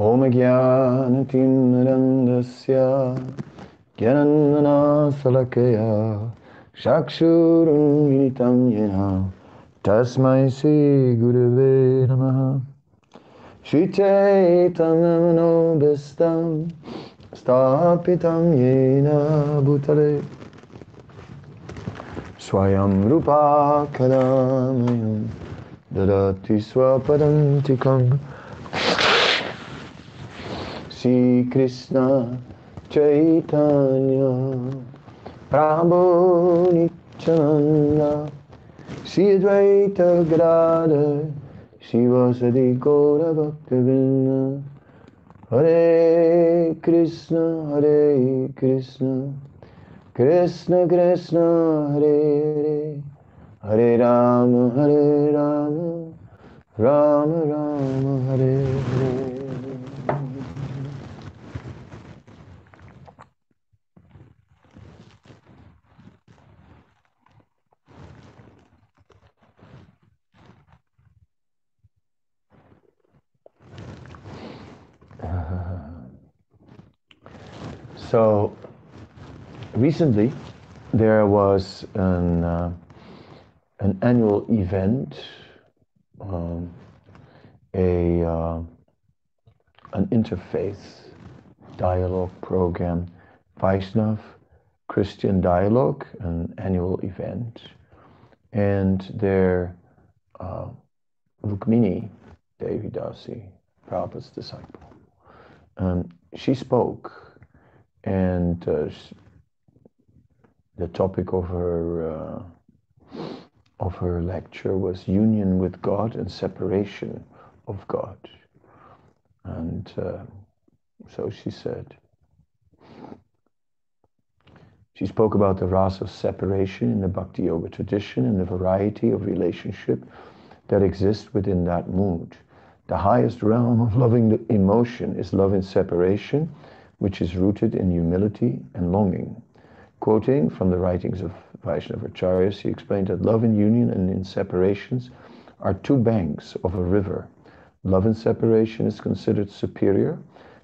ॐ ज्ञानतिमरन्दस्य ज्ञानन्दनाशलकया चक्षुरुन्मिलितं येन। तस्मै श्रीगुरुवे नमः। श्रीचैतन्यमनोभीष्टं स्थापितं येन भूतले। स्वयं रूपा कलामयं ददाति स्वपदन्तिकम् श्रीकृष्ण चैतन्य प्रभो नित्यानन्द श्री अद्वैत गदाधर शिवसदि गौरभक्तवृन्द हरे कृष्ण हरे कृष्ण कृष्ण कृष्ण, हरे हरे। हरे राम हरे Ram Ram Ram, Hare Hare. So recently there was an, uh, an annual event, um, a, uh, an interfaith dialogue program, Vaishnav Christian Dialogue, an annual event. And there, uh, Rukmini Devidasi, Prabhupada's disciple, um, she spoke and uh, the topic of her uh, of her lecture was union with God and separation of God. And uh, so she said, she spoke about the rasa of separation in the Bhakti Yoga tradition and the variety of relationship that exists within that mood. The highest realm of loving emotion is love in separation, which is rooted in humility and longing. Quoting from the writings of Vaishnavacharyas, he explained that love in union and in separations are two banks of a river. Love in separation is considered superior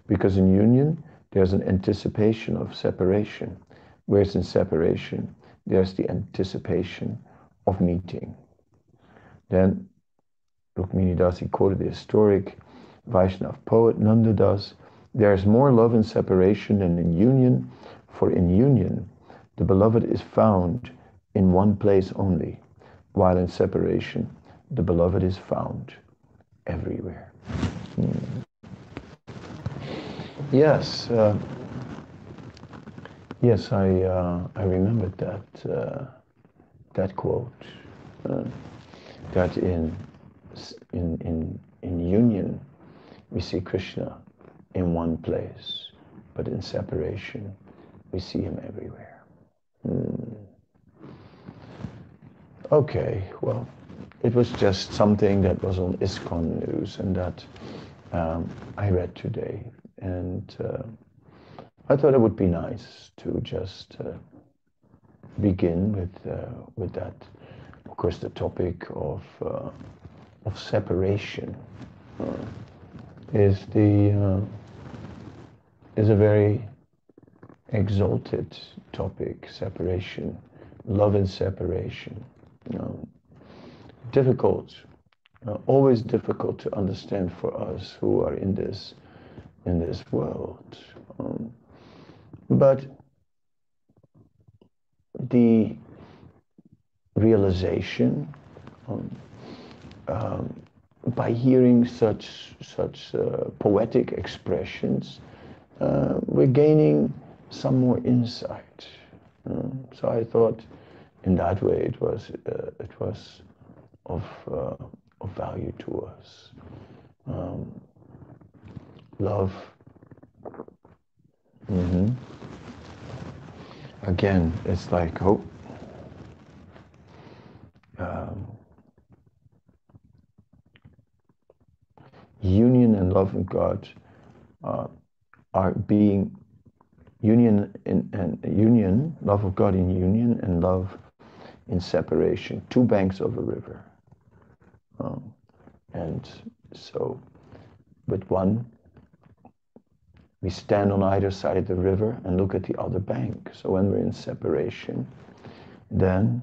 because in union there's an anticipation of separation, whereas in separation there's the anticipation of meeting. Then Rukmini Dasi quoted the historic Vaishnav poet Nanda Das there is more love in separation than in union, for in union the beloved is found in one place only, while in separation the beloved is found everywhere. Hmm. Yes, uh, yes, I uh, I remembered that uh, that quote uh, that in in in in union we see Krishna in one place, but in separation, we see him everywhere. Hmm. Okay, well, it was just something that was on ISKCON news and that um, I read today. And uh, I thought it would be nice to just uh, begin with, uh, with that. Of course, the topic of, uh, of separation uh, is the uh, is a very exalted topic, separation, love and separation. You know, difficult, uh, always difficult to understand for us who are in this in this world. Um, but the realization um, um, by hearing such such uh, poetic expressions uh, we're gaining some more insight. Uh, so I thought, in that way, it was uh, it was of uh, of value to us. Um, love. Mm-hmm. Again, it's like hope. Um, union and love with God uh, are being union in, and union, love of God in union and love in separation, two banks of a river. Um, and so, with one we stand on either side of the river and look at the other bank. So when we're in separation, then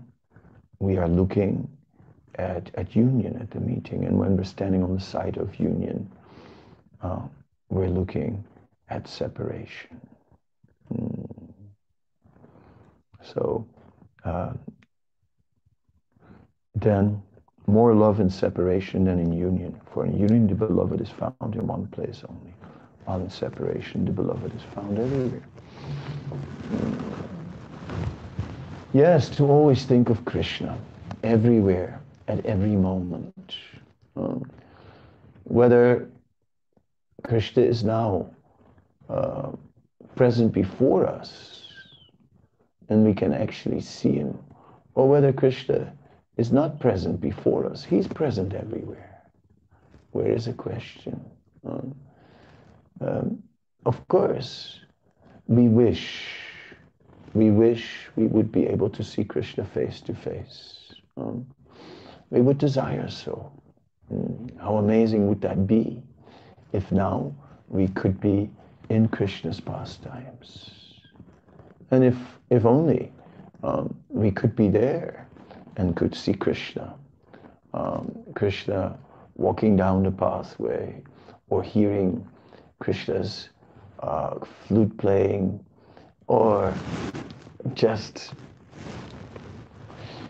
we are looking at, at union at the meeting. And when we're standing on the side of union, uh, we're looking at separation. Mm. So uh, then more love in separation than in union. For in union, the beloved is found in one place only, while in separation, the beloved is found everywhere. Mm. Yes, to always think of Krishna everywhere, at every moment. Um, whether Krishna is now uh, present before us and we can actually see him, or whether Krishna is not present before us, he's present everywhere. Where is a question? Um, um, of course, we wish we wish we would be able to see Krishna face to face. Um, we would desire so. Mm, how amazing would that be if now we could be in Krishna's pastimes? And if, if only um, we could be there and could see Krishna. Um, Krishna walking down the pathway or hearing Krishna's uh, flute playing or just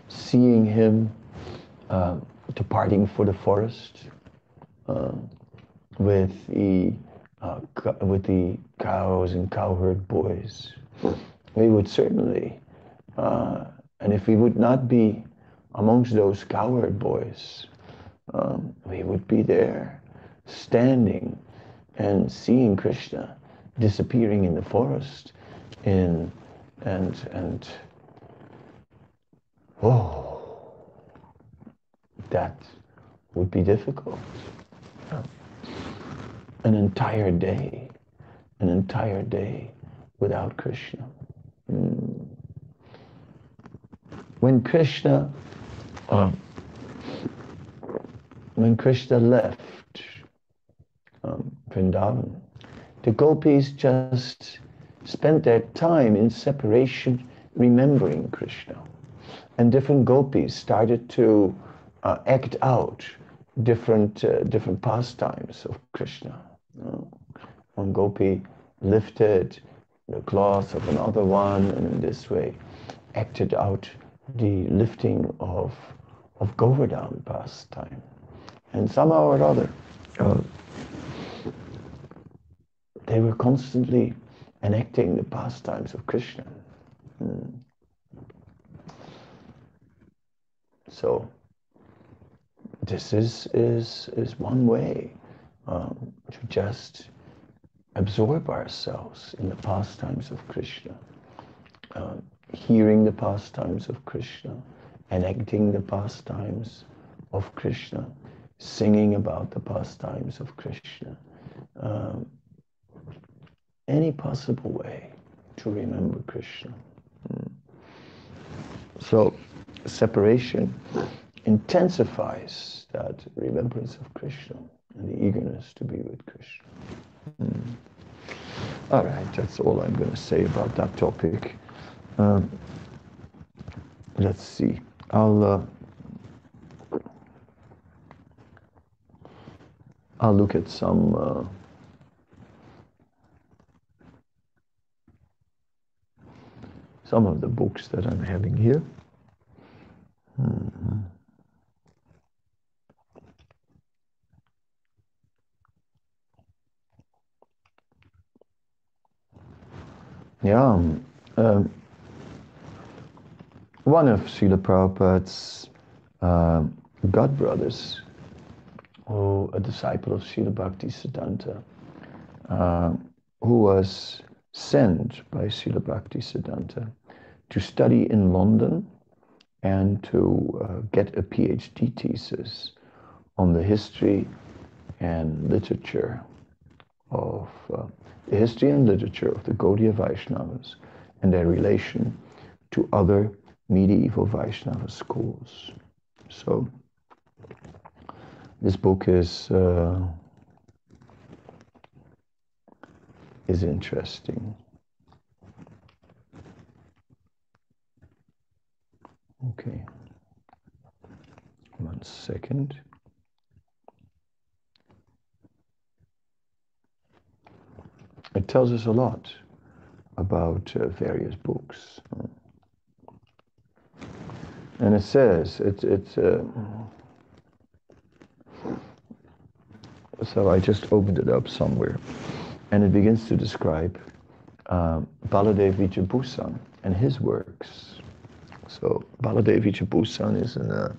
seeing him uh, departing for the forest uh, with the uh, with the cows and cowherd boys, we would certainly, uh, and if we would not be amongst those cowherd boys, um, we would be there, standing and seeing Krishna disappearing in the forest in and and oh that would be difficult an entire day an entire day without krishna mm. when krishna uh, when krishna left um, vrindavan the gopis just spent their time in separation remembering Krishna. And different gopis started to uh, act out different, uh, different pastimes of Krishna. One gopi lifted the cloth of another one and in this way acted out the lifting of, of Govardhan pastime. And somehow or other, uh, they were constantly enacting the pastimes of Krishna. Mm. So this is is is one way um, to just absorb ourselves in the pastimes of Krishna, uh, hearing the pastimes of Krishna, enacting the pastimes of Krishna, singing about the pastimes of Krishna. Um, any possible way to remember Krishna. Hmm. So separation intensifies that remembrance of Krishna and the eagerness to be with Krishna. Mm. All right, that's all I'm going to say about that topic. Um, let's see. I'll uh, I'll look at some. Uh, some of the books that I'm having here. Yeah, um, one of Srila Prabhupada's uh, god brothers, who a disciple of Srila Bhakti Siddhanta, uh, who was sent by Srila Bhakti Siddhanta to study in London and to uh, get a PhD thesis on the history and literature of uh, the history and literature of the Gaudiya Vaishnavas and their relation to other medieval Vaishnava schools. So this book is uh, is interesting. Okay. One second. It tells us a lot about uh, various books. And it says, it's, it's uh, so I just opened it up somewhere, and it begins to describe um, Baladev Vidyabhusan and his works. So Baladev Vidyabhusan is an, uh,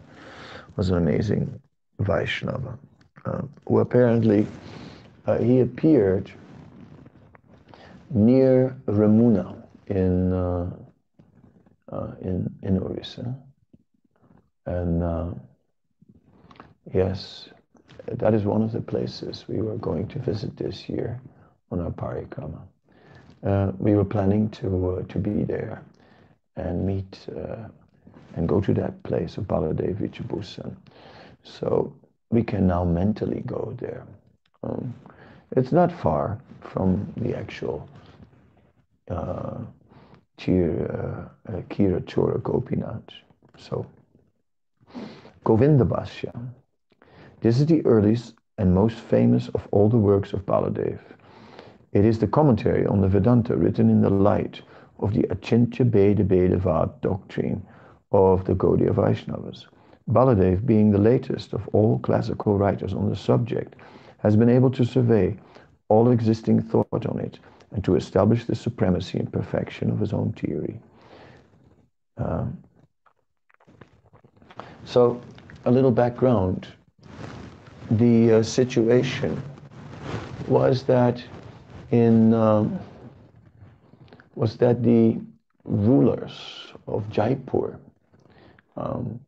was an amazing Vaishnava uh, who apparently uh, he appeared near Remuna in uh, uh, in in Orissa, and uh, yes, that is one of the places we were going to visit this year on our parikrama. Uh, we were planning to uh, to be there and meet uh, and go to that place of Baladev Vidyabhusan. So we can now mentally go there. Um, it's not far from the actual uh, Kira, uh, Kira Chora Gopinath. So, Govinda Bhashya. This is the earliest and most famous of all the works of Baladev. It is the commentary on the Vedanta written in the light of the Achintya Beda Bedavad doctrine of the Gaudiya Vaishnavas. Baladev, being the latest of all classical writers on the subject, has been able to survey all existing thought on it and to establish the supremacy and perfection of his own theory. Um, so, a little background. The uh, situation was that in um, was that the rulers of Jaipur um,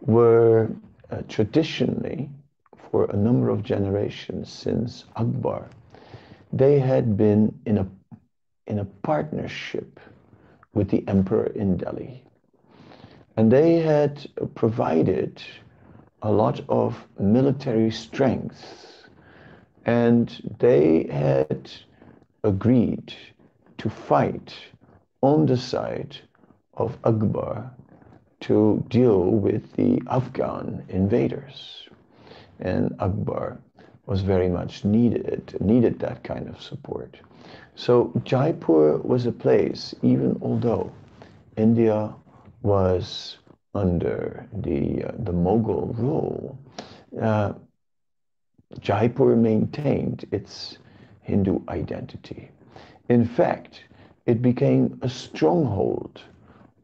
were uh, traditionally, for a number of generations since Akbar, they had been in a, in a partnership with the emperor in Delhi. And they had provided a lot of military strength. And they had agreed to fight on the side of Akbar to deal with the Afghan invaders. And Akbar was very much needed, needed that kind of support. So Jaipur was a place, even although India was under the, uh, the Mughal rule, uh, Jaipur maintained its Hindu identity. In fact, it became a stronghold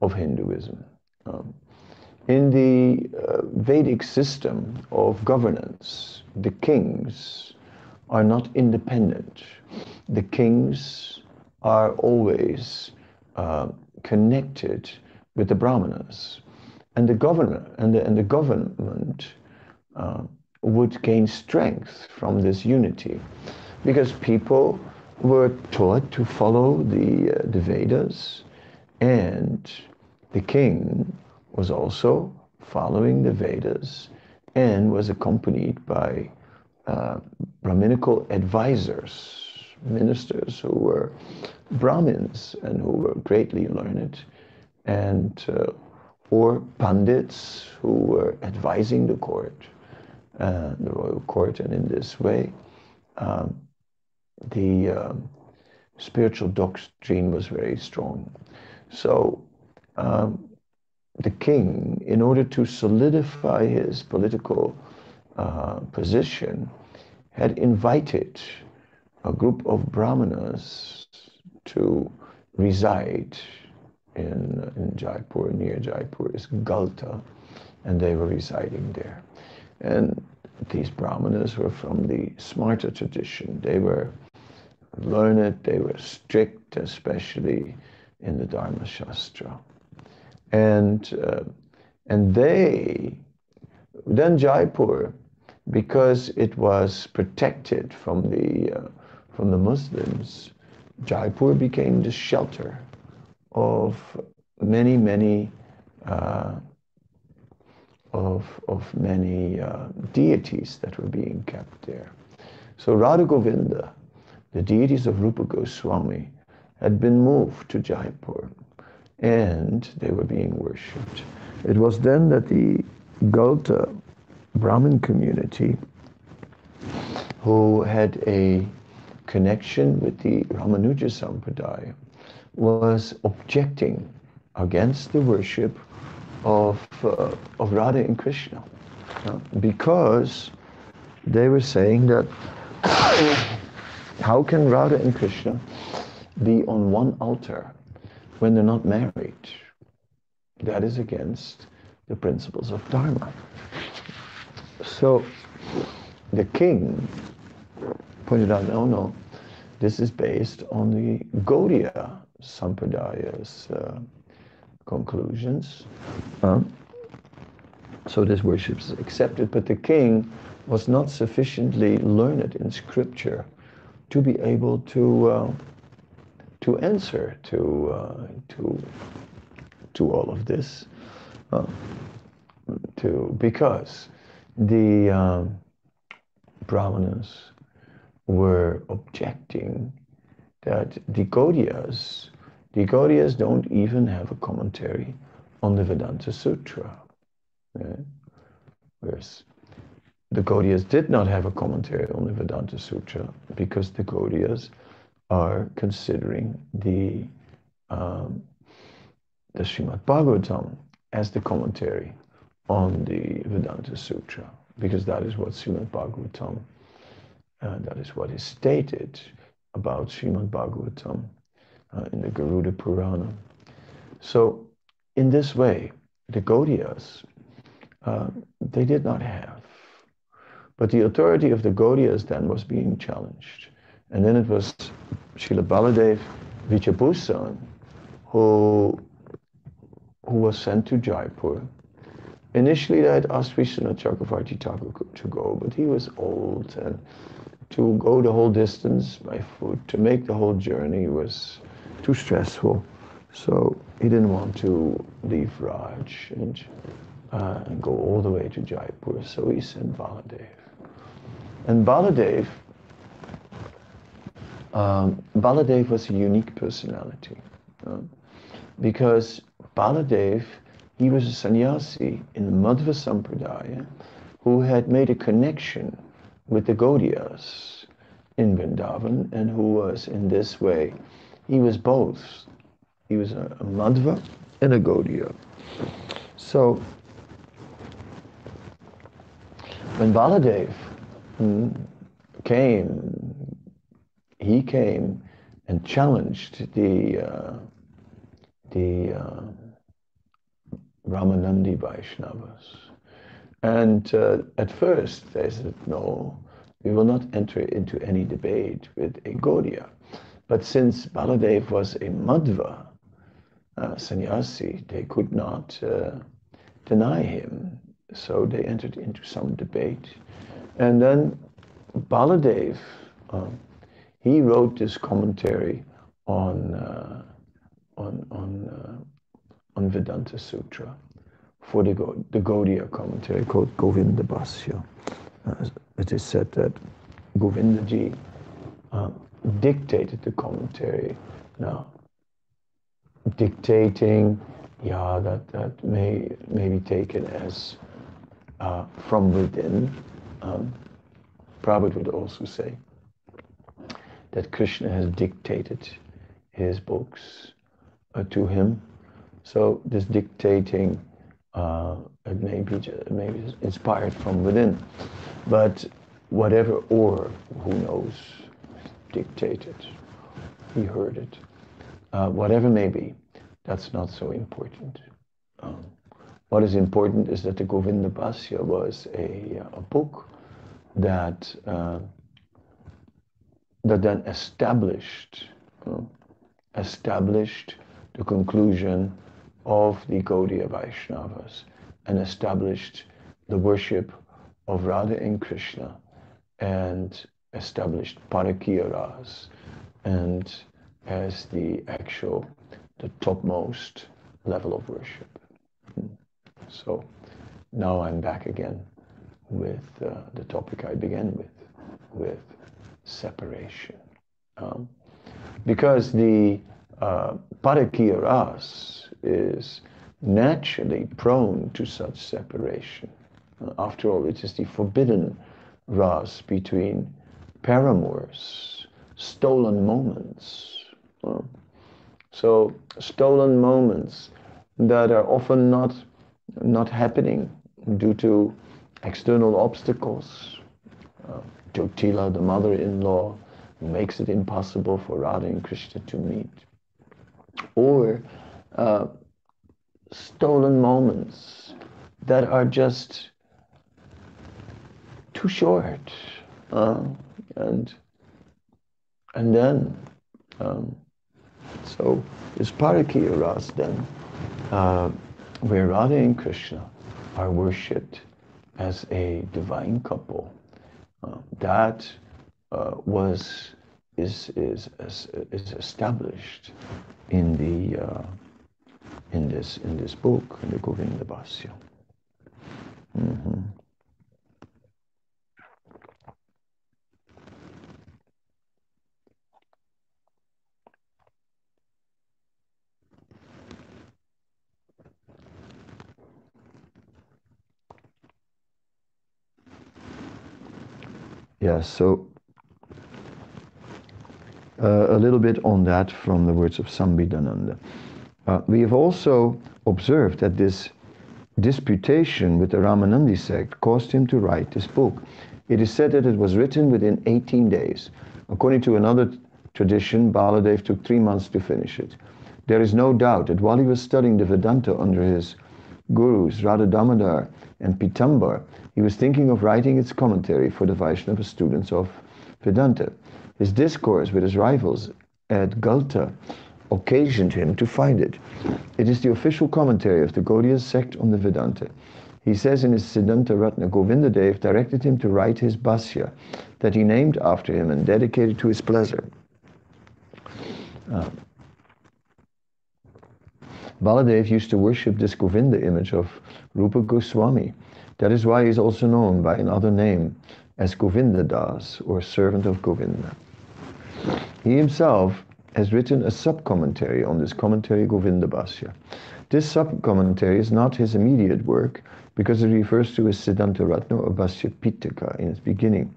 of Hinduism. Um, in the uh, Vedic system of governance, the kings are not independent. The kings are always uh, connected with the brahmanas, and the government and the, and the government uh, would gain strength from this unity, because people were taught to follow the uh, the Vedas, and the king was also following the Vedas and was accompanied by uh, Brahminical advisors, ministers who were Brahmins and who were greatly learned, and uh, or pandits who were advising the court, uh, the royal court, and in this way, um, the um, spiritual doctrine was very strong. So um, the king, in order to solidify his political uh, position, had invited a group of brahmanas to reside in, in Jaipur, near Jaipur is Galta, and they were residing there. And these brahmanas were from the Smarta tradition. They were learned, they were strict, especially in the Dharma Shastra and uh, and they then Jaipur because it was protected from the uh, from the Muslims Jaipur became the shelter of many many uh, of of many uh, deities that were being kept there. So Radha Govinda the deities of Rupa Goswami had been moved to Jaipur and they were being worshipped. It was then that the Galta Brahmin community, who had a connection with the Ramanuja Sampradaya, was objecting against the worship of, uh, of Radha and Krishna uh, because they were saying that how can Radha and Krishna be on one altar when they're not married? That is against the principles of Dharma. So the king pointed out, no, no, this is based on the Gaudiya Sampradaya's uh, conclusions. Uh, so this worship is accepted, but the king was not sufficiently learned in scripture to be able to uh, to answer to uh, to to all of this. Uh, to because the um, brahmanas were objecting that the Gaudiyas, the Gaudiyas don't even have a commentary on the Vedanta Sutra. Whereas the Gaudiyas did not have a commentary on the Vedanta Sutra because the Gaudiyas are considering the um, the Srimad Bhagavatam as the commentary on the Vedanta Sutra because that is what Srimad Bhagavatam, uh, that is what is stated about Srimad Bhagavatam uh, in the Garuda Purana. So, in this way, the Gaudiyas, uh, they did not have. But the authority of the Gaudiyas then was being challenged. And then it was Srila Baladev Vidyabhusan who, who was sent to Jaipur. Initially, they had asked Vishwanath Chakravarti Thakur to go, but he was old and to go the whole distance by foot, to make the whole journey was too stressful. So he didn't want to leave Raj and, uh, and go all the way to Jaipur. So he sent Baladev. And Baladev, um, Baladev was a unique personality uh, because Baladev, he was a sannyasi in the Madhva Sampradaya who had made a connection with the Gaudiyas in Vrindavan and who was in this way, he was both. He was a, a Madhva and a Gaudiya. So when Baladev hmm, came, he came and challenged the uh, the uh, Ramanandi Vaishnavas and uh, at first they said, no, we will not enter into any debate with a Gaudiya. But since Baladev was a Madhva uh, sannyasi, they could not uh, deny him. So they entered into some debate. And then Baladev, uh, he wrote this commentary on, uh, on, on, uh, on Vedanta Sutra for the, the Gaudiya commentary called Govinda Bhashya. Uh, it is said that Govindaji uh, dictated the commentary. Now, dictating, yeah, that, that may, may be taken as uh, from within. Um, Prabhupada would also say that Krishna has dictated his books uh, to him. So this dictating uh, it may be maybe inspired from within, but whatever or who knows dictated, he heard it. Uh, whatever may be, that's not so important. Um, what is important is that the Govinda Bhashya was a, a book that uh, that then established uh, established the conclusion of the Gaudiya Vaishnavas and established the worship of Radha and Krishna and established Parakiya Ras and as the actual, the topmost level of worship. So now I'm back again with uh, the topic I began with, with separation. Um, because the uh, Parakiya ras is naturally prone to such separation. After all, it is the forbidden ras between paramours, stolen moments. So stolen moments that are often not not happening due to external obstacles. Uh, Jotila, the mother-in-law, makes it impossible for Radha and Krishna to meet. Or uh, stolen moments that are just too short. Uh, and and then um, so this Parakiya Ras then uh, where Radha and Krishna are worshipped as a divine couple uh, that uh, was is, is is is established in the uh, in this in this book in the Govinda Bhashya. Mm-hmm. Yes, so uh, a little bit on that from the words of Sambidananda. Uh, we have also observed that this disputation with the Ramanandi sect caused him to write this book. It is said that it was written within 18 days. According to another tradition, Baladev took three months to finish it. There is no doubt that while he was studying the Vedanta under his gurus, Radha and Pitambar, he was thinking of writing its commentary for the Vaishnava students of Vedanta. His discourse with his rivals at Galta occasioned him to find it. It is the official commentary of the Gaudiya sect on the Vedanta. He says in his Siddhanta Ratna, Govindadev directed him to write his Bhashya that he named after him and dedicated to his pleasure. Uh, Baladev used to worship this Govinda image of Rupa Goswami. That is why he is also known by another name as Govinda Das or servant of Govinda. He himself has written a sub-commentary on this commentary Govinda Bhashya. This sub-commentary is not his immediate work because it refers to his Siddhanta Ratna or Bhashya Pitaka in its beginning,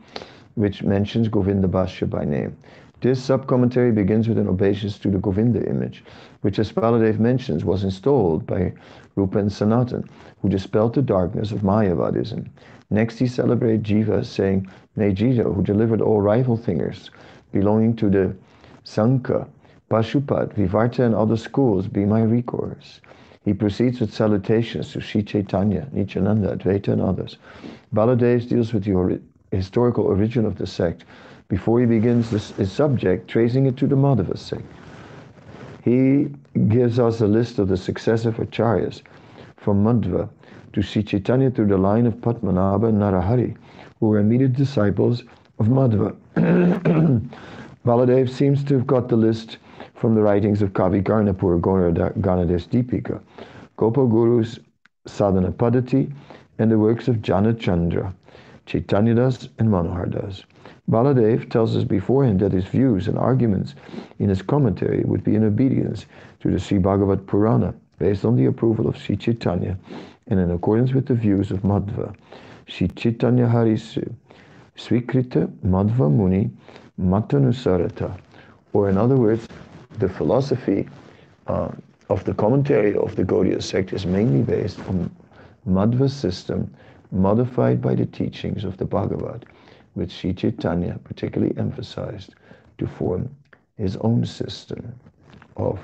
which mentions Govinda Bhashya by name. This sub-commentary begins with an obeisance to the Govinda image, which as Baladev mentions was installed by Rupa and Sanatan, who dispelled the darkness of Mayavadism. Next he celebrates Jiva, saying, Jiva, who delivered all rival thingers belonging to the Sankhya, Pashupat, Vivarta and other schools, be my recourse. He proceeds with salutations to Sri Chaitanya, Nityananda, Advaita and others. Baladev deals with the ori historical origin of the sect before he begins this, his subject, tracing it to the Madhava sect. He gives us a list of the successive acharyas from Madhva to Sri Chaitanya through the line of Padmanabha and Narahari, who were immediate disciples of Madhva. Baladev seems to have got the list from the writings of Kavi Karnapur Ganades Deepika, Gopaguru's Sadhana Padati, and the works of Jana Chandra, Chaitanyadas, and Manohardas. Baladev tells us beforehand that his views and arguments in his commentary would be in obedience to the Sri Bhagavat Purana, based on the approval of Sri Chaitanya and in accordance with the views of Madhva. Sri Chaitanya Harisu, Swikrita Madhva Muni Matanusarata, or in other words, the philosophy uh, of the commentary of the Gaudiya sect is mainly based on Madhva system modified by the teachings of the Bhagavad which Sri Chaitanya particularly emphasized to form his own system of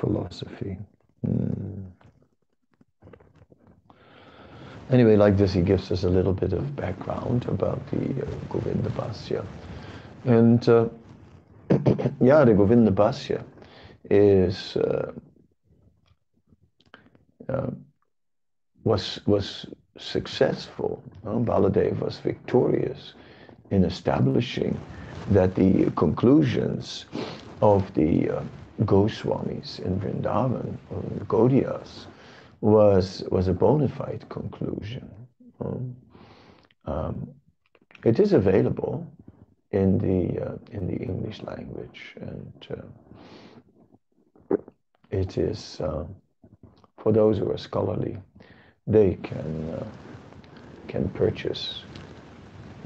philosophy. Hmm. Anyway, like this, he gives us a little bit of background about the uh, Govinda Bhashya. And uh, yeah, the Govinda Bhashya is uh, uh, was was successful. Uh, Baladev was victorious in establishing that the conclusions of the uh, Goswamis in Vrindavan, or the Gaudiyas, was, was a bona fide conclusion. Um, um, it is available in the uh, in the English language, and uh, it is uh, for those who are scholarly, they can uh, can purchase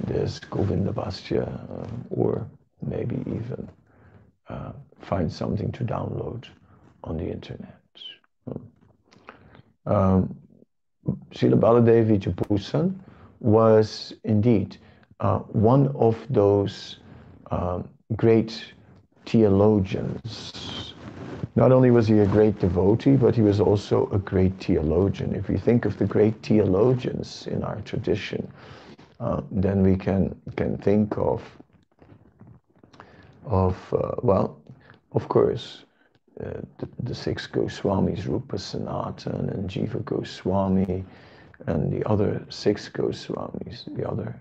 this Govinda Bhashya, uh, or maybe even uh, find something to download on the internet. Um, Srila Baladev Vidyabhusan was indeed uh, one of those um, great theologians. Not only was he a great devotee, but he was also a great theologian. If we think of the great theologians in our tradition, uh, then we can can think of of uh, well, of course, uh, the, the, six Goswamis, Rupa Sanatan and Jiva Goswami, and the other six Goswamis, the other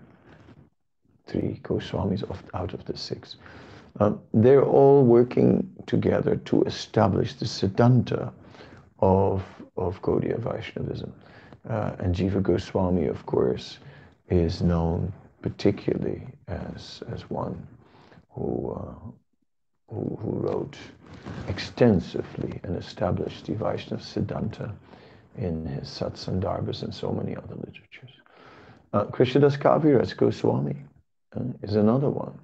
three Goswamis of, out of the six. Um, they're all working together to establish the Siddhanta of, of Gaudiya Vaishnavism. Uh, and Jiva Goswami, of course, is known particularly as, as one who, uh, who, who, wrote extensively and established the Vaishnava Siddhanta in his Satsandarbhas and so many other literatures. Uh, Krishnadas Kaviraj Goswami uh, is another one.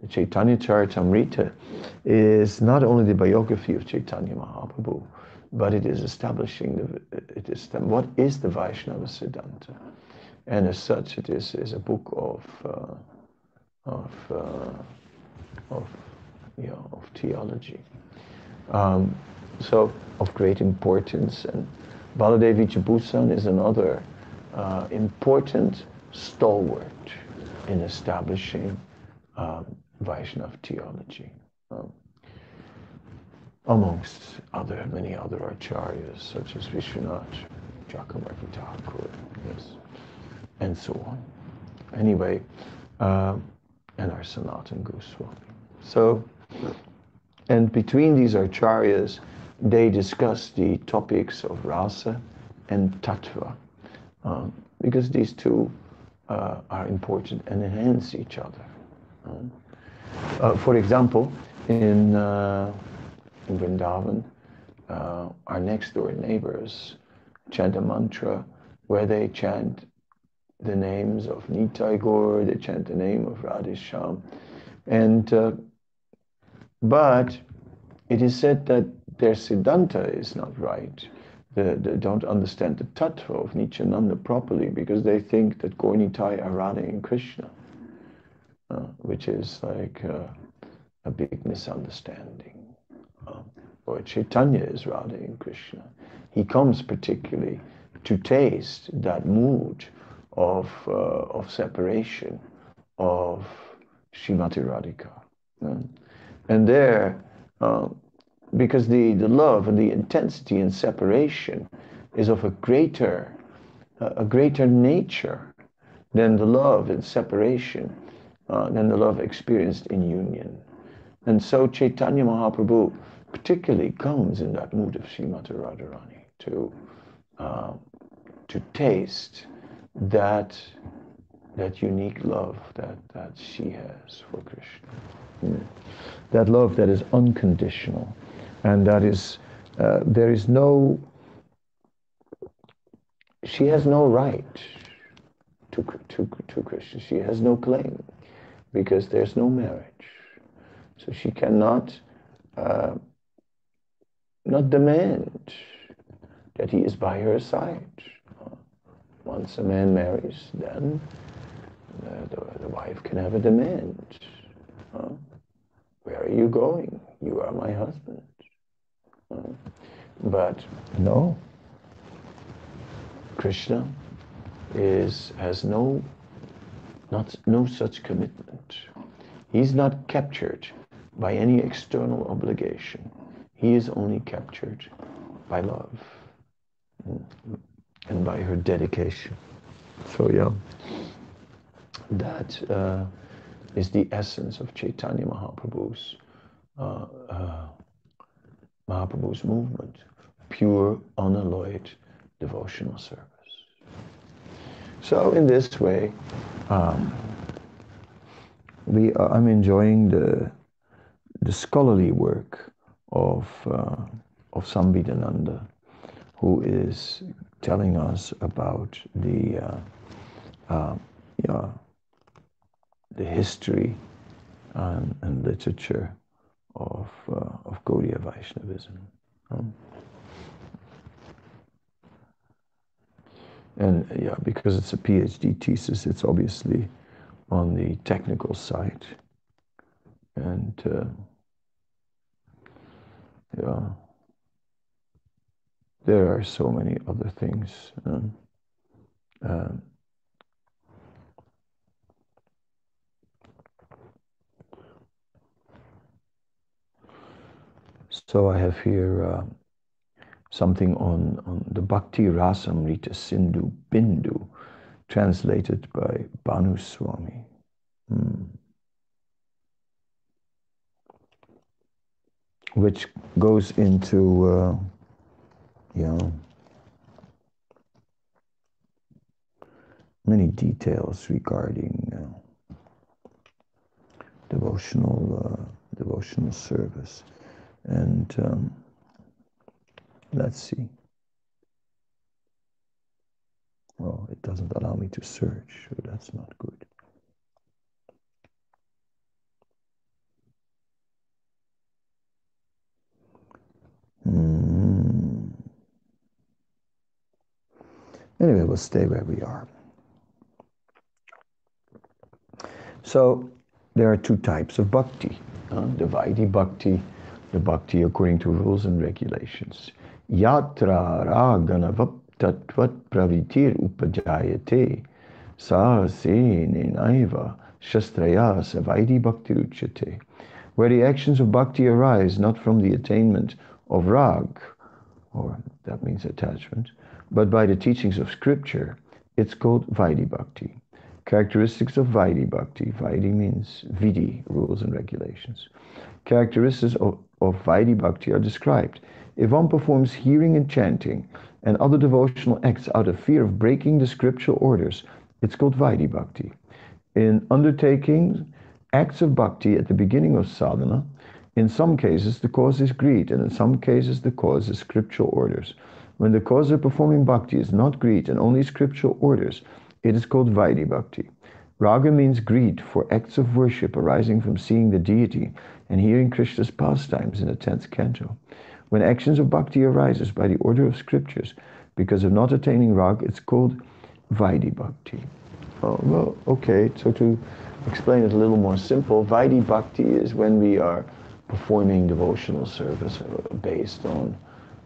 The Chaitanya Charitamrita is not only the biography of Chaitanya Mahaprabhu, but it is establishing the, it is what is the Vaishnava Siddhanta. And as such, it is, is a book of, uh, of, uh, of, of theology. Um, so, of great importance. And Baladev Vidyabhusan is another uh, important stalwart in establishing um, Vaishnava theology. Um, amongst other many other acharyas such as Vishwanath Chakravarti Thakur, yes, and so on. Anyway, uh, and our Sanatan Goswami. So, and between these acharyas, they discuss the topics of rasa and tattva, um, because these two uh, are important and enhance each other. Um, uh, for example, in, uh, in Vrindavan, uh, our next door neighbors chant a mantra where they chant the names of Nitai Gaur, they chant the name of Radhesham. And, uh, but it is said that their Siddhanta is not right They, the, don't understand the tattva of Nityananda properly because they think that Gaurnitai are Radha and Krishna, uh, which is like uh, a big misunderstanding. Uh, or Chaitanya is Radha and Krishna. He comes particularly to taste that mood of, uh, of separation of Srimati Radhika. Uh, and there, uh, because the, the love and the intensity and separation is of a greater a greater nature than the love and separation uh, than the love experienced in union and so Chaitanya Mahaprabhu particularly comes in that mood of Srimati Radharani to uh, to taste that that unique love that, that she has for Krishna. Mm. That love that is unconditional, and that is uh, there is no she has no right to, to, to Krishna. She has no claim because there's no marriage. So she cannot uh, not demand that he is by her side. Once a man marries, then the, the, the wife can have a demand. Where are you going? You are my husband. But no, Krishna is has no not no such commitment. He's not captured by any external obligation. He is only captured by love hmm. And by her dedication. So yeah, that uh, is the essence of Chaitanya Mahaprabhu's uh, uh, Mahaprabhu's movement, pure, unalloyed devotional service. So in this way, um, we are, I'm enjoying the the scholarly work of uh, of Sambidananda, who is telling us about the uh, uh, yeah, the history and, and literature of uh, of Gaudiya Vaishnavism. Um, and yeah, because it's a PhD thesis, it's obviously on the technical side, and uh, yeah, there are so many other things. Um, um, so I have here uh, something on, on the Bhakti Rasamrita Sindhu Bindu, translated by Bhanu Swami. Hmm. Which goes into, uh, you know, many details regarding uh, devotional uh, devotional service, and um, let's see. Oh, it doesn't allow me to search, so that's not good. Anyway, we'll stay where we are. So there are two types of bhakti. Uh, the Vaidhi bhakti, the bhakti according to rules and regulations. Yatra ragana tatvat pravitir upajayate sa nenaiva shastraya savaidi bhakti uchate. Where the actions of bhakti arise not from the attainment of rag, or that means attachment, but by the teachings of scripture, it's called Vaidhi Bhakti. Characteristics of Vaidhi Bhakti. Vaidhi means vidhi, rules and regulations. Characteristics of, of Vaidhi Bhakti are described. If one performs hearing and chanting and other devotional acts out of fear of breaking the scriptural orders, it's called Vaidhi Bhakti. In undertaking acts of bhakti at the beginning of sadhana, in some cases the cause is greed, and in some cases the cause is scriptural orders. When the cause of performing bhakti is not greed and only scriptural orders, it is called Vaidhi Bhakti. Raga means greed for acts of worship arising from seeing the deity and hearing Krishna's pastimes in the 10th canto. When actions of bhakti arises by the order of scriptures because of not attaining rag, it's called Vaidhi Bhakti. Oh, well, okay, so to explain it a little more simple, Vaidhi Bhakti is when we are performing devotional service uh, based on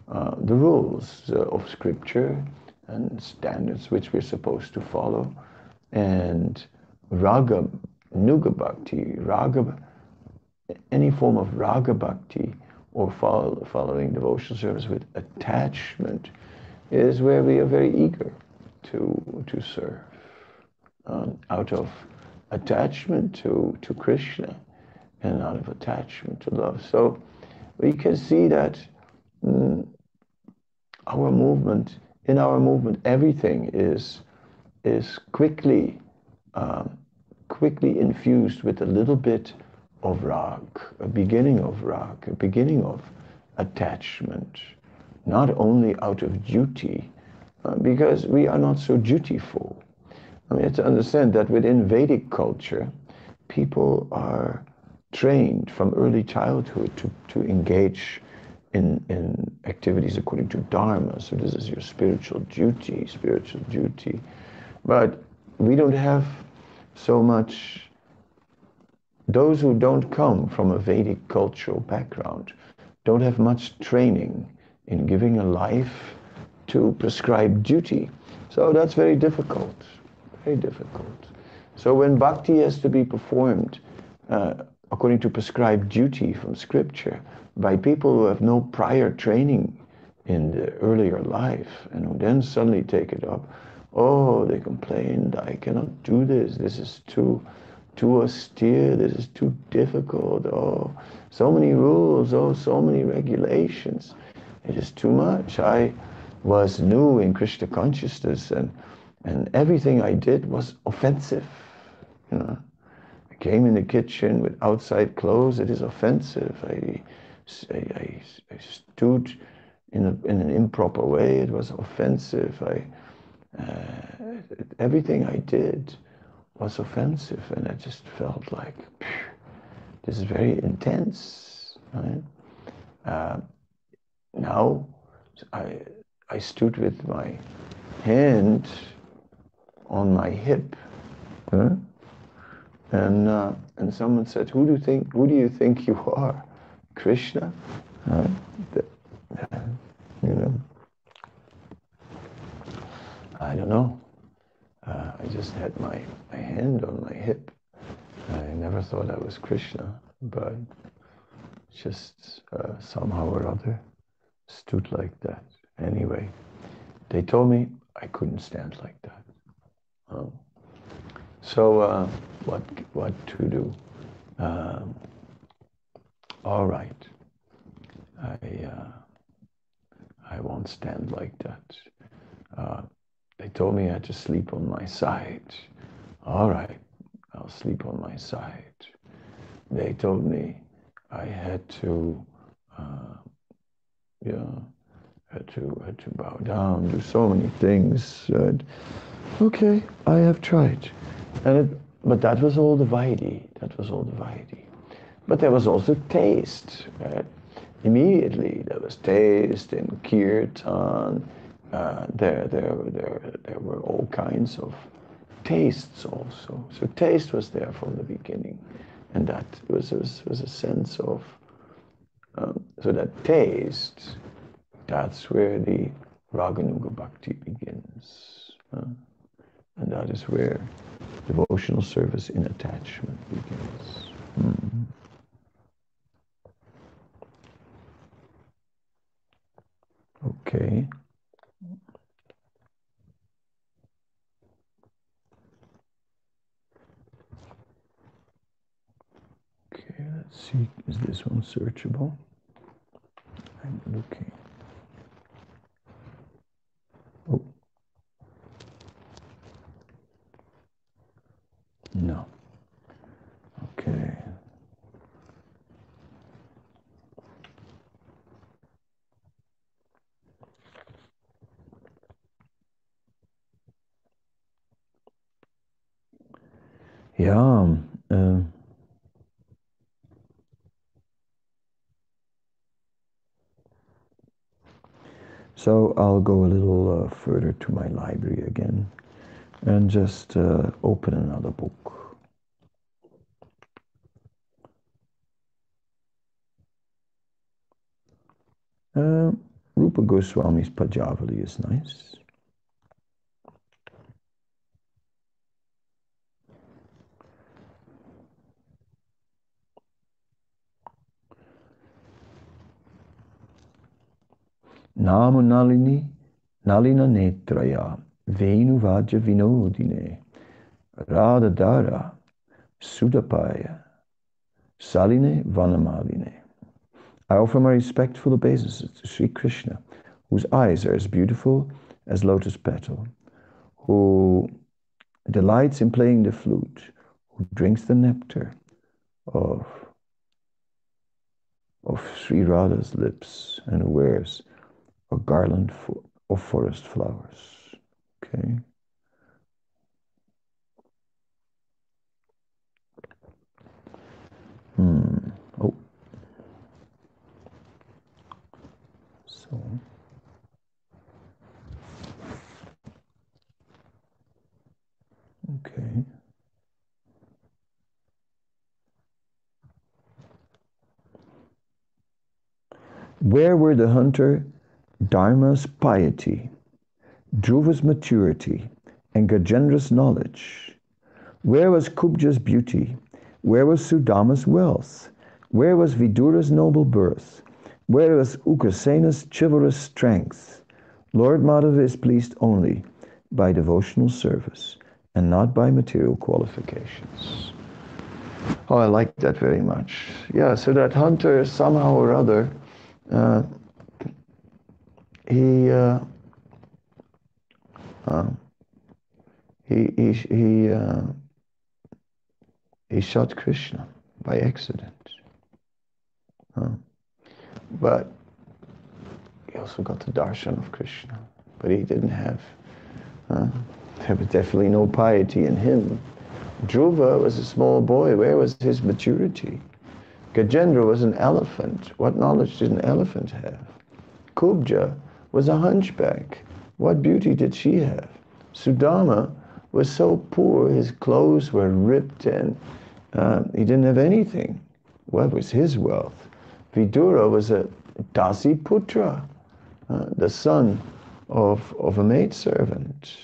uh, the rules uh, of scripture and standards which we're supposed to follow. And raga, nuga bhakti, raga, any form of raga bhakti or follow, following devotional service with attachment is where we are very eager to, to serve. Um, out of attachment to, to Krishna and out of attachment to love. So we can see that mm, our movement in our movement, everything is is quickly um, quickly infused with a little bit of rag, a beginning of rag, a beginning of attachment, not only out of duty, uh, because we are not so dutiful. I mean, to understand that within Vedic culture, people are trained from early childhood to, to engage in, in activities according to Dharma. So this is your spiritual duty, spiritual duty. But we don't have so much, those who don't come from a Vedic cultural background don't have much training in giving a life to prescribed duty. So that's very difficult, very difficult. So when bhakti has to be performed uh, according to prescribed duty from scripture, by people who have no prior training in the earlier life and who then suddenly take it up. Oh, they complained, I cannot do this. This is too too austere, this is too difficult. Oh, so many rules, oh, so many regulations. It is too much. I was new in Krishna consciousness and and everything I did was offensive. You know, I came in the kitchen with outside clothes. It is offensive. I, I, I stood in, a, in an improper way. It was offensive. I, uh, everything I did was offensive, and I just felt like this is very intense. Right? Uh, now, I I stood with my hand on my hip, huh? And uh, and someone said, "Who do you think? Who do you think you are, Krishna?" Uh, the, you know, I don't know. Uh, I just had my, my hand on my hip. I never thought I was Krishna, but just uh, somehow or other stood like that. Anyway, they told me I couldn't stand like that. Um, so uh, what what to do? Um, all right, I uh, I won't stand like that. Uh, they told me I had to sleep on my side. All right, I'll sleep on my side. They told me I had to, uh, yeah, had to had to bow down, do so many things. okay, I have tried, and it, but that was all the vaidhi. That was all the vaidhi. But there was also taste. Right? Immediately there was taste in kirtan uh, there, there, there, there were all kinds of tastes also. So taste was there from the beginning, and that was was, was a sense of. Um, so that taste, that's where the Raganuga Bhakti begins, uh, and that is where devotional service in attachment begins. Mm-hmm. Okay. Let's see, is this one searchable? I'm looking. No. Okay. Yeah. Uh, So I'll go a little uh, further to my library again and just uh, open another book. Uh, Rupa Goswami's Padyavali is nice. Namu Nalini, Nalina Netraya, Vaja Vinodine, Radhadara, Sudapaya, Saline Vanamaline. I offer my respectful obeisances to Sri Krishna, whose eyes are as beautiful as lotus petal, who delights in playing the flute, who drinks the nectar of, of Sri Radha's lips, and who wears a garland of forest flowers. Okay. Hmm. Oh. So. Okay. Where were the hunter Dharma's piety, Dhruva's maturity, and Gajendra's knowledge? Where was Kubja's beauty? Where was Sudama's wealth? Where was Vidura's noble birth? Where was Ugrasena's chivalrous strength? Lord Madhava is pleased only by devotional service and not by material qualifications. Oh, I like that very much. Yeah, so that hunter somehow or other uh, he uh, uh, he he he, uh, he shot Krishna by accident. Huh? But he also got the darshan of Krishna. But he didn't have, uh, there was definitely no piety in him. Dhruva was a small boy. Where was his maturity? Gajendra was an elephant. What knowledge did an elephant have? Kubja was a hunchback. What beauty did she have? Sudama was so poor, his clothes were ripped and uh, he didn't have anything. What was his wealth? Vidura was a Dasi Putra, uh, the son of, of a maidservant.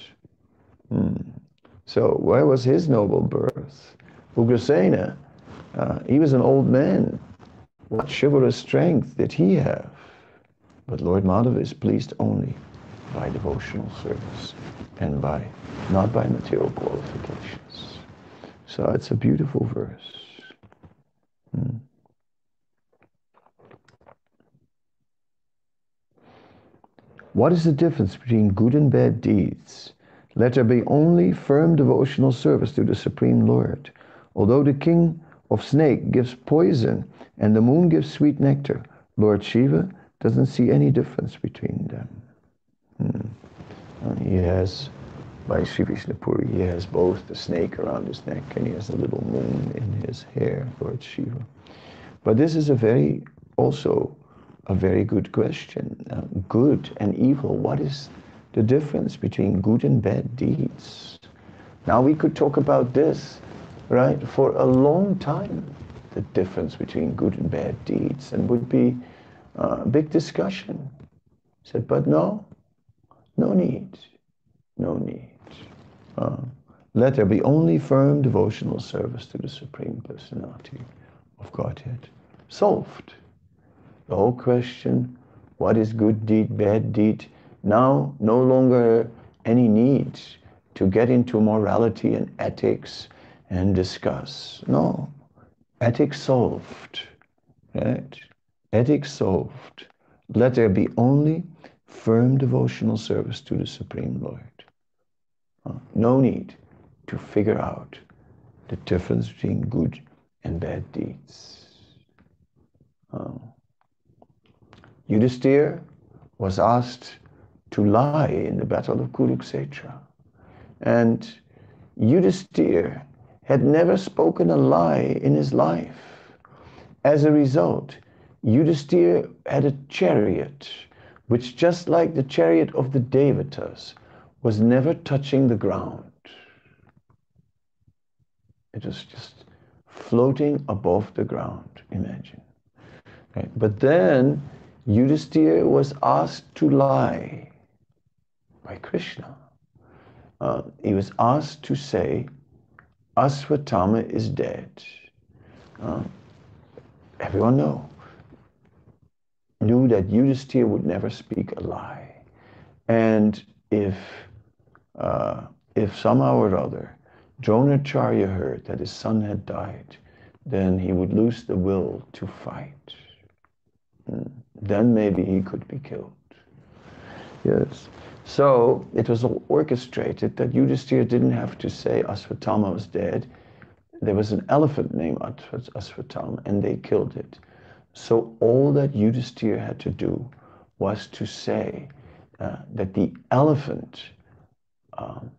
Hmm. So where was his noble birth? Ugrasena, uh, he was an old man. What chivalrous strength did he have? But Lord Madhava is pleased only by devotional service and by not by material qualifications. So it's a beautiful verse. Hmm. What is the difference between good and bad deeds? Let there be only firm devotional service to the Supreme Lord. Although the king of snake gives poison and the moon gives sweet nectar, Lord Shiva doesn't see any difference between them. Hmm. he has, by Sri Vishnupuri, he has both the snake around his neck and he has a little moon in his hair, Lord Shiva. But this is a very, also a very good question. Uh, good and evil, what is the difference between good and bad deeds? Now we could talk about this, right, for a long time, the difference between good and bad deeds, and would be uh, a big discussion. Said, but no, no need, no need. Uh, let there be only firm devotional service to the Supreme Personality of Godhead. Solved. The whole question, what is good deed, bad deed, now no longer any need to get into morality and ethics and discuss. No, ethics solved, right? Ethics solved. Let there be only firm devotional service to the Supreme Lord. Uh, no need to figure out the difference between good and bad deeds. Uh, Yudhisthira was asked to lie in the battle of Kurukshetra. And Yudhisthira had never spoken a lie in his life. As a result, Yudhisthira had a chariot, which just like the chariot of the Devatas, was never touching the ground. It was just floating above the ground, imagine. But then Yudhisthira was asked to lie by Krishna. Uh, he was asked to say, Aswatthama is dead. Uh, everyone know, knew that Yudhisthira would never speak a lie. And if, uh, if somehow or other Dronacharya heard that his son had died, then he would lose the will to fight. Mm then maybe he could be killed. Yes. So it was all orchestrated that Yudhisthira didn't have to say Aswatthama was dead. There was an elephant named Aswatthama and they killed it. So all that Yudhisthira had to do was to say uh, that the elephant um,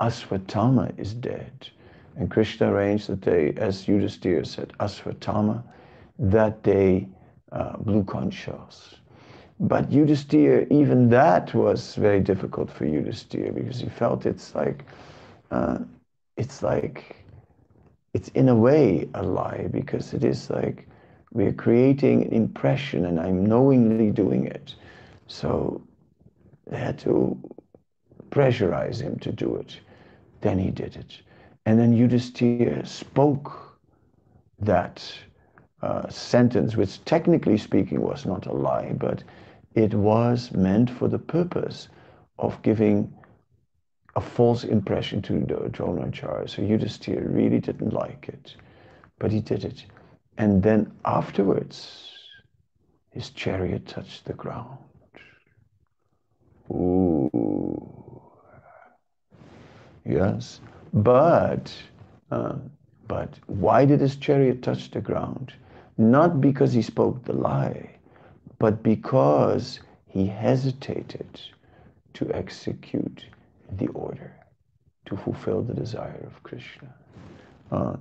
Aswatthama is dead. And Krishna arranged that they, as Yudhisthira said, Aswatthama, that they uh, blew conch shells. But Yudhisthira, even that was very difficult for Yudhisthira because he felt it's like, uh, it's like, it's in a way a lie because it is like we're creating an impression and I'm knowingly doing it. So they had to pressurize him to do it. Then he did it. And then Yudhisthira spoke that uh, sentence, which technically speaking was not a lie, but it was meant for the purpose of giving a false impression to Dronacharya. So Yudhisthira really didn't like it, but he did it. And then afterwards, his chariot touched the ground. Ooh. Yes. But uh, But why did his chariot touch the ground? Not because he spoke the lie, but because he hesitated to execute the order, to fulfill the desire of Krishna. Uh,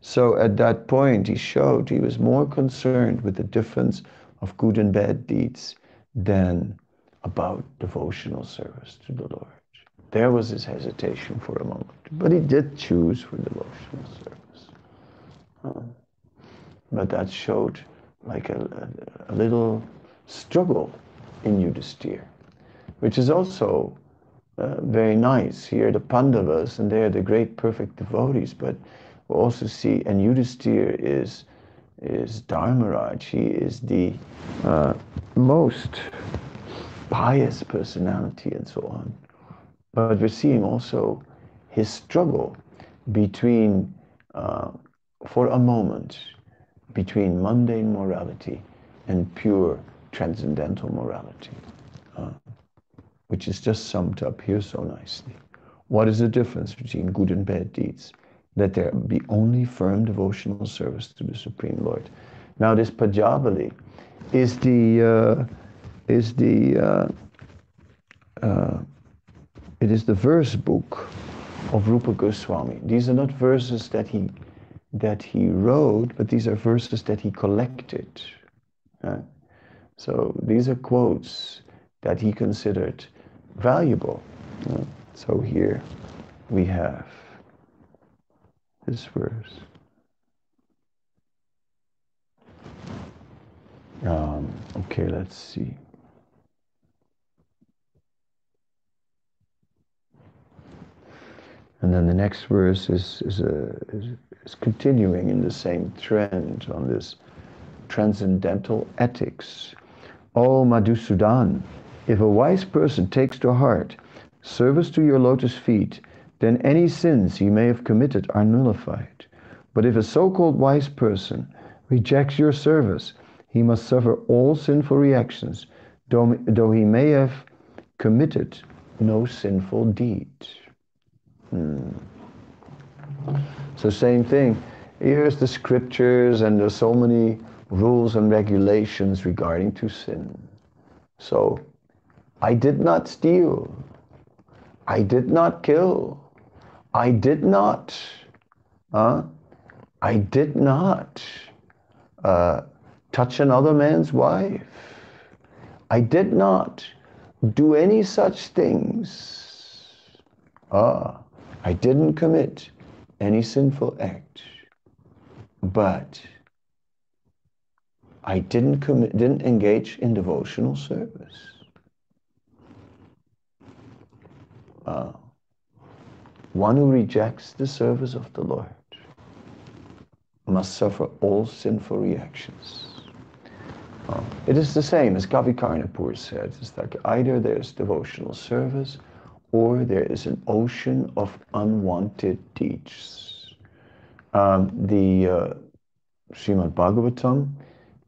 so at that point, he showed he was more concerned with the difference of good and bad deeds than about devotional service to the Lord. There was his hesitation for a moment, but he did choose for devotional service. But that showed like a, a, a little struggle in Yudhisthira, which is also uh, very nice. Here the Pandavas, and they're the great perfect devotees, but we also see, and Yudhisthira is, is Dharmaraj. He is the uh, most pious personality and so on. But we're seeing also his struggle between, uh, for a moment, between mundane morality and pure transcendental morality, uh, which is just summed up here so nicely. What is the difference between good and bad deeds? That there be only firm devotional service to the Supreme Lord. Now, this Padyavali is the uh, is the uh, uh, it is the verse book of Rupa Goswami. These are not verses that he that he wrote, but these are verses that he collected. So these are quotes that he considered valuable. So here we have this verse. Um, okay, let's see. And then the next verse is, is, a, is, is continuing in the same trend on this transcendental ethics. O Madhusudan, if a wise person takes to heart service to your lotus feet, then any sins he may have committed are nullified. But if a so called wise person rejects your service, he must suffer all sinful reactions, though, though he may have committed no sinful deed. Hmm. So, same thing. Here's the scriptures, and there's so many rules and regulations regarding to sin. So, I did not steal. I did not kill. I did not. Uh, I did not uh, touch another man's wife. I did not do any such things. Ah. I didn't commit any sinful act, but I didn't commit, didn't engage in devotional service. Uh, one who rejects the service of the Lord must suffer all sinful reactions. It is the same as Kavi Karnapur said. It's like either there's devotional service or there is an ocean of unwanted deeds. Um, the uh, Srimad Bhagavatam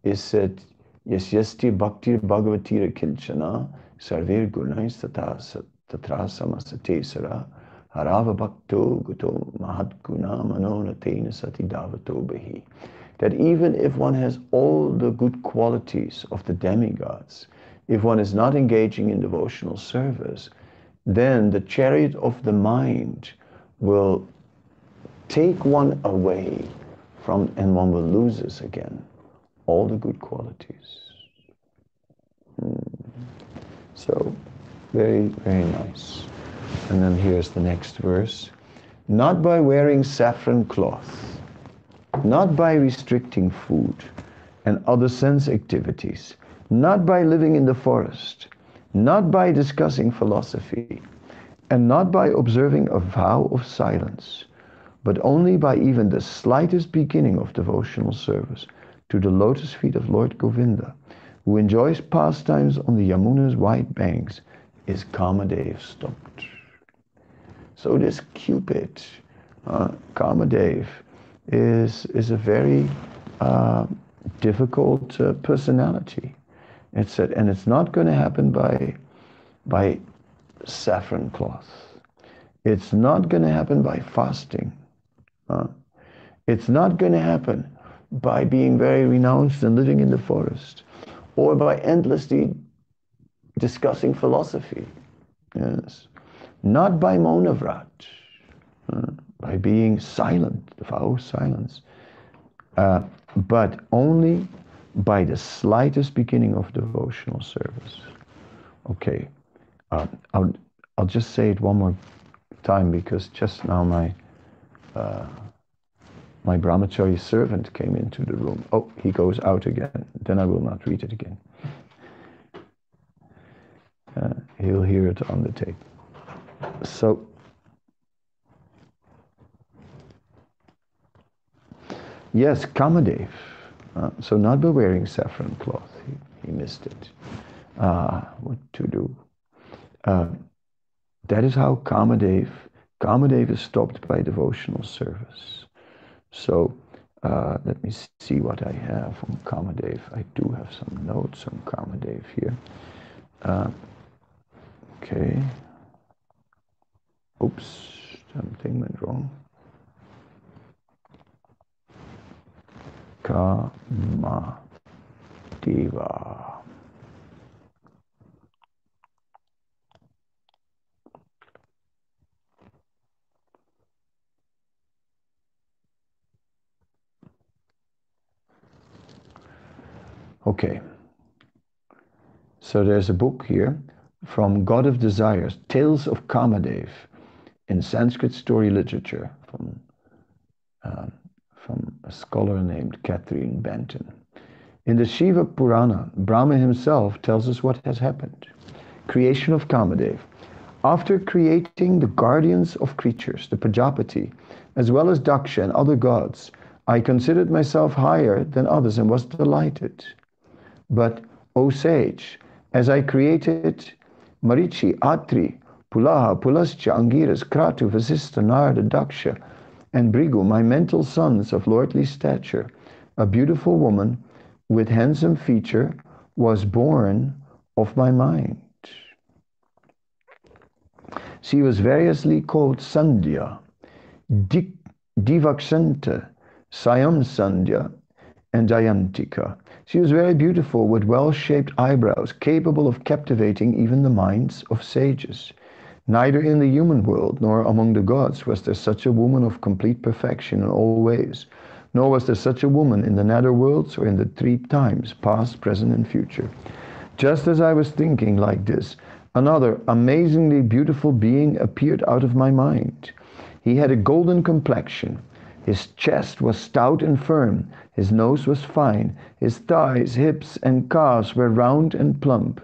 is said, Yes, yasti bhaktir bhagavatira kinchana sarvir gunais tatra harava bhakto guto manonatena sati davato. That even if one has all the good qualities of the demigods, if one is not engaging in devotional service, then the chariot of the mind will take one away from, and one will lose this again, all the good qualities. Hmm. So, very, very nice. And then here's the next verse. Not by wearing saffron cloth, not by restricting food and other sense activities, not by living in the forest, not by discussing philosophy, and not by observing a vow of silence, but only by even the slightest beginning of devotional service to the lotus feet of Lord Govinda, who enjoys pastimes on the Yamuna's white banks, is Kamadev stopped. So this Cupid, uh, Kamadev, is, is a very uh, difficult uh, personality. It's a, and it's not going to happen by, by saffron cloth. It's not going to happen by fasting. Uh, It's not going to happen by being very renounced and living in the forest or by endlessly discussing philosophy. Yes. Not by monavrat, uh, by being silent, the vow silence, uh, but only by the slightest beginning of devotional service. Okay, uh, I'll, I'll just say it one more time because just now my uh, my brahmachari servant came into the room. Oh, he goes out again. Then I will not read it again. Uh, he'll hear it on the tape. So, yes, Kamadev. Uh, so not wearing saffron cloth. He, he missed it. Uh, what to do? Uh, that is how Kamadev, Kamadev is stopped by devotional service. So uh, let me see what I have on Kamadev. I do have some notes on Kamadev here. Uh, okay. Oops, something went wrong. Kama Deva. Okay. So there's a book here from God of Desires, Tales of Kamadev in Sanskrit story literature from, uh, from a scholar named Catherine Benton. In the Shiva Purana, Brahma himself tells us what has happened. Creation of Kamadev. After creating the guardians of creatures, the Prajapati, as well as Daksha and other gods, I considered myself higher than others and was delighted. But, O sage, as I created Marichi, Atri, Pulaha, Pulastya, Angiras, Kratu, Vasista, Narada, Daksha, and Bhrigu, my mental sons of lordly stature, a beautiful woman with handsome feature was born of my mind. She was variously called Sandhya, Divakshanta, Sayam Sandhya, and Jayantika. She was very beautiful with well shaped eyebrows, capable of captivating even the minds of sages. Neither in the human world nor among the gods was there such a woman of complete perfection in all ways, nor was there such a woman in the nether worlds or in the three times, past, present, and future. Just as I was thinking like this, another amazingly beautiful being appeared out of my mind. He had a golden complexion. His chest was stout and firm, his nose was fine, his thighs, hips, and calves were round and plump.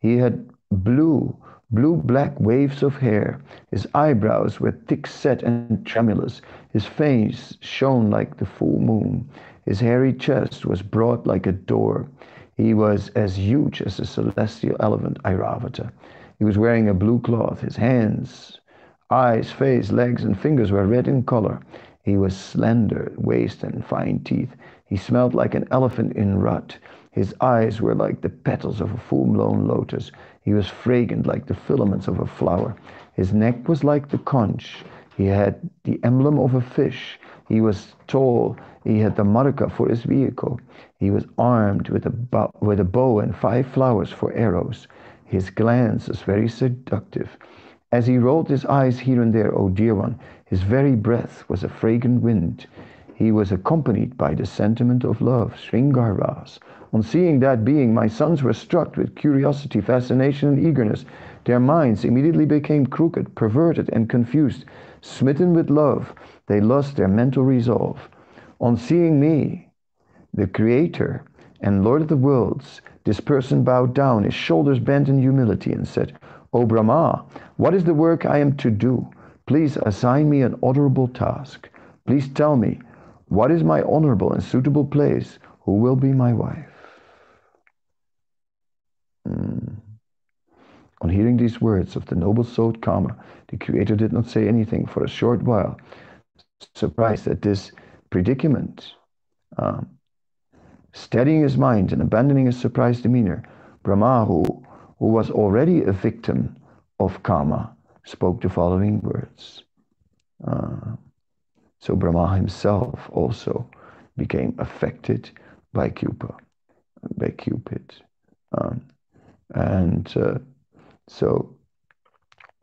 He had blue, blue black waves of hair. His eyebrows were thick set and tremulous. His face shone like the full moon. His hairy chest was broad like a door. He was as huge as the celestial elephant Airavata. He was wearing a blue cloth. His hands, eyes, face, legs, and fingers were red in color. He was slender, waist, and fine teeth. He smelled like an elephant in rut. His eyes were like the petals of a full-blown lotus. He was fragrant like the filaments of a flower. His neck was like the conch. He had the emblem of a fish. He was tall. He had the makara for his vehicle. He was armed with a, bow, with a bow and five flowers for arrows. His glance was very seductive. As he rolled his eyes here and there, O dear one, his very breath was a fragrant wind. He was accompanied by the sentiment of love, Sringarvas. On seeing that being, my sons were struck with curiosity, fascination, and eagerness. Their minds immediately became crooked, perverted, and confused. Smitten with love, they lost their mental resolve. On seeing me, the Creator and Lord of the worlds, this person bowed down, his shoulders bent in humility, and said, O Brahma, what is the work I am to do? Please assign me an honorable task. Please tell me, what is my honorable and suitable place? Who will be my wife? Mm. On hearing these words of the noble soul Kama, the Creator did not say anything for a short while, surprised at this predicament. Um, steadying his mind and abandoning his surprised demeanor, Brahma, who, who was already a victim of Kama, spoke the following words. Uh, So Brahma himself also became affected by Cupid, by Cupid. Um, and uh, so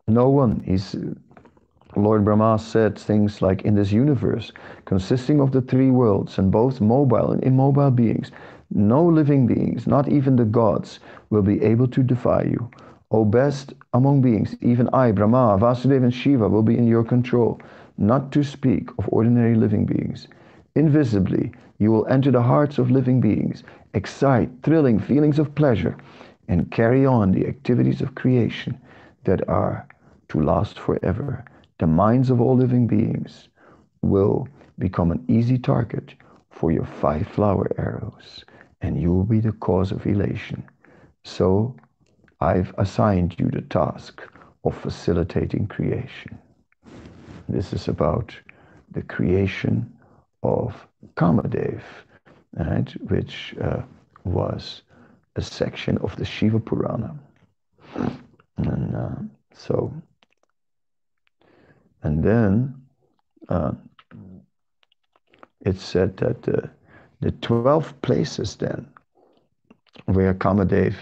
no one is Lord Brahma said things like in this universe consisting of the three worlds and both mobile and immobile beings no living beings not even the gods will be able to defy you. O best among beings even i brahma vasudeva and shiva will be in your control not to speak of ordinary living beings. Invisibly you will enter the hearts of living beings excite thrilling feelings of pleasure and carry on the activities of creation that are to last forever. The minds of all living beings will become an easy target for your five flower arrows, and you will be the cause of elation. So I've assigned you the task of facilitating creation. This is about the creation of Kamadev, right, which uh, was a section of the Shiva Purana. And uh, so, and then uh, it said that uh, the 12 places then where Kamadev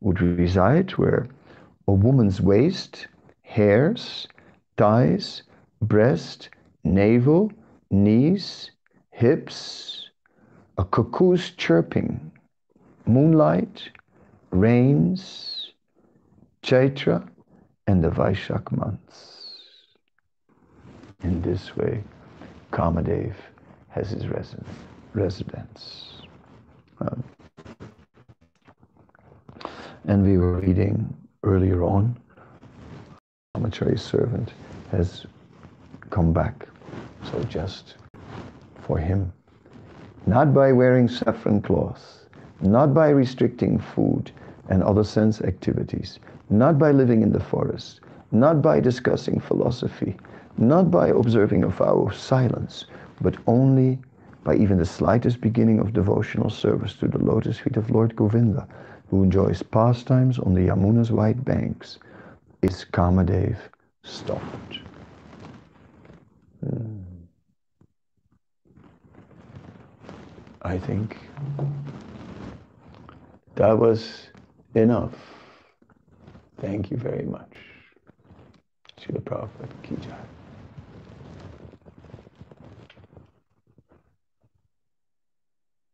would reside were a woman's waist, hairs, thighs, breast, navel, knees, hips, a cuckoo's chirping, moonlight, rains, Chaitra, and the Vaishak months. In this way, Kamadev has his residence. Um, and we were reading earlier on, Brahmachari's servant has come back. So just for him, not by wearing saffron cloth, not by restricting food and other sense activities, not by living in the forest, not by discussing philosophy, not by observing a vow of silence, but only by even the slightest beginning of devotional service to the lotus feet of Lord Govinda, who enjoys pastimes on the Yamuna's white banks, is Kamadev stopped. Hmm. I think that was enough. Thank you very much. Srila Prabhupada Ki.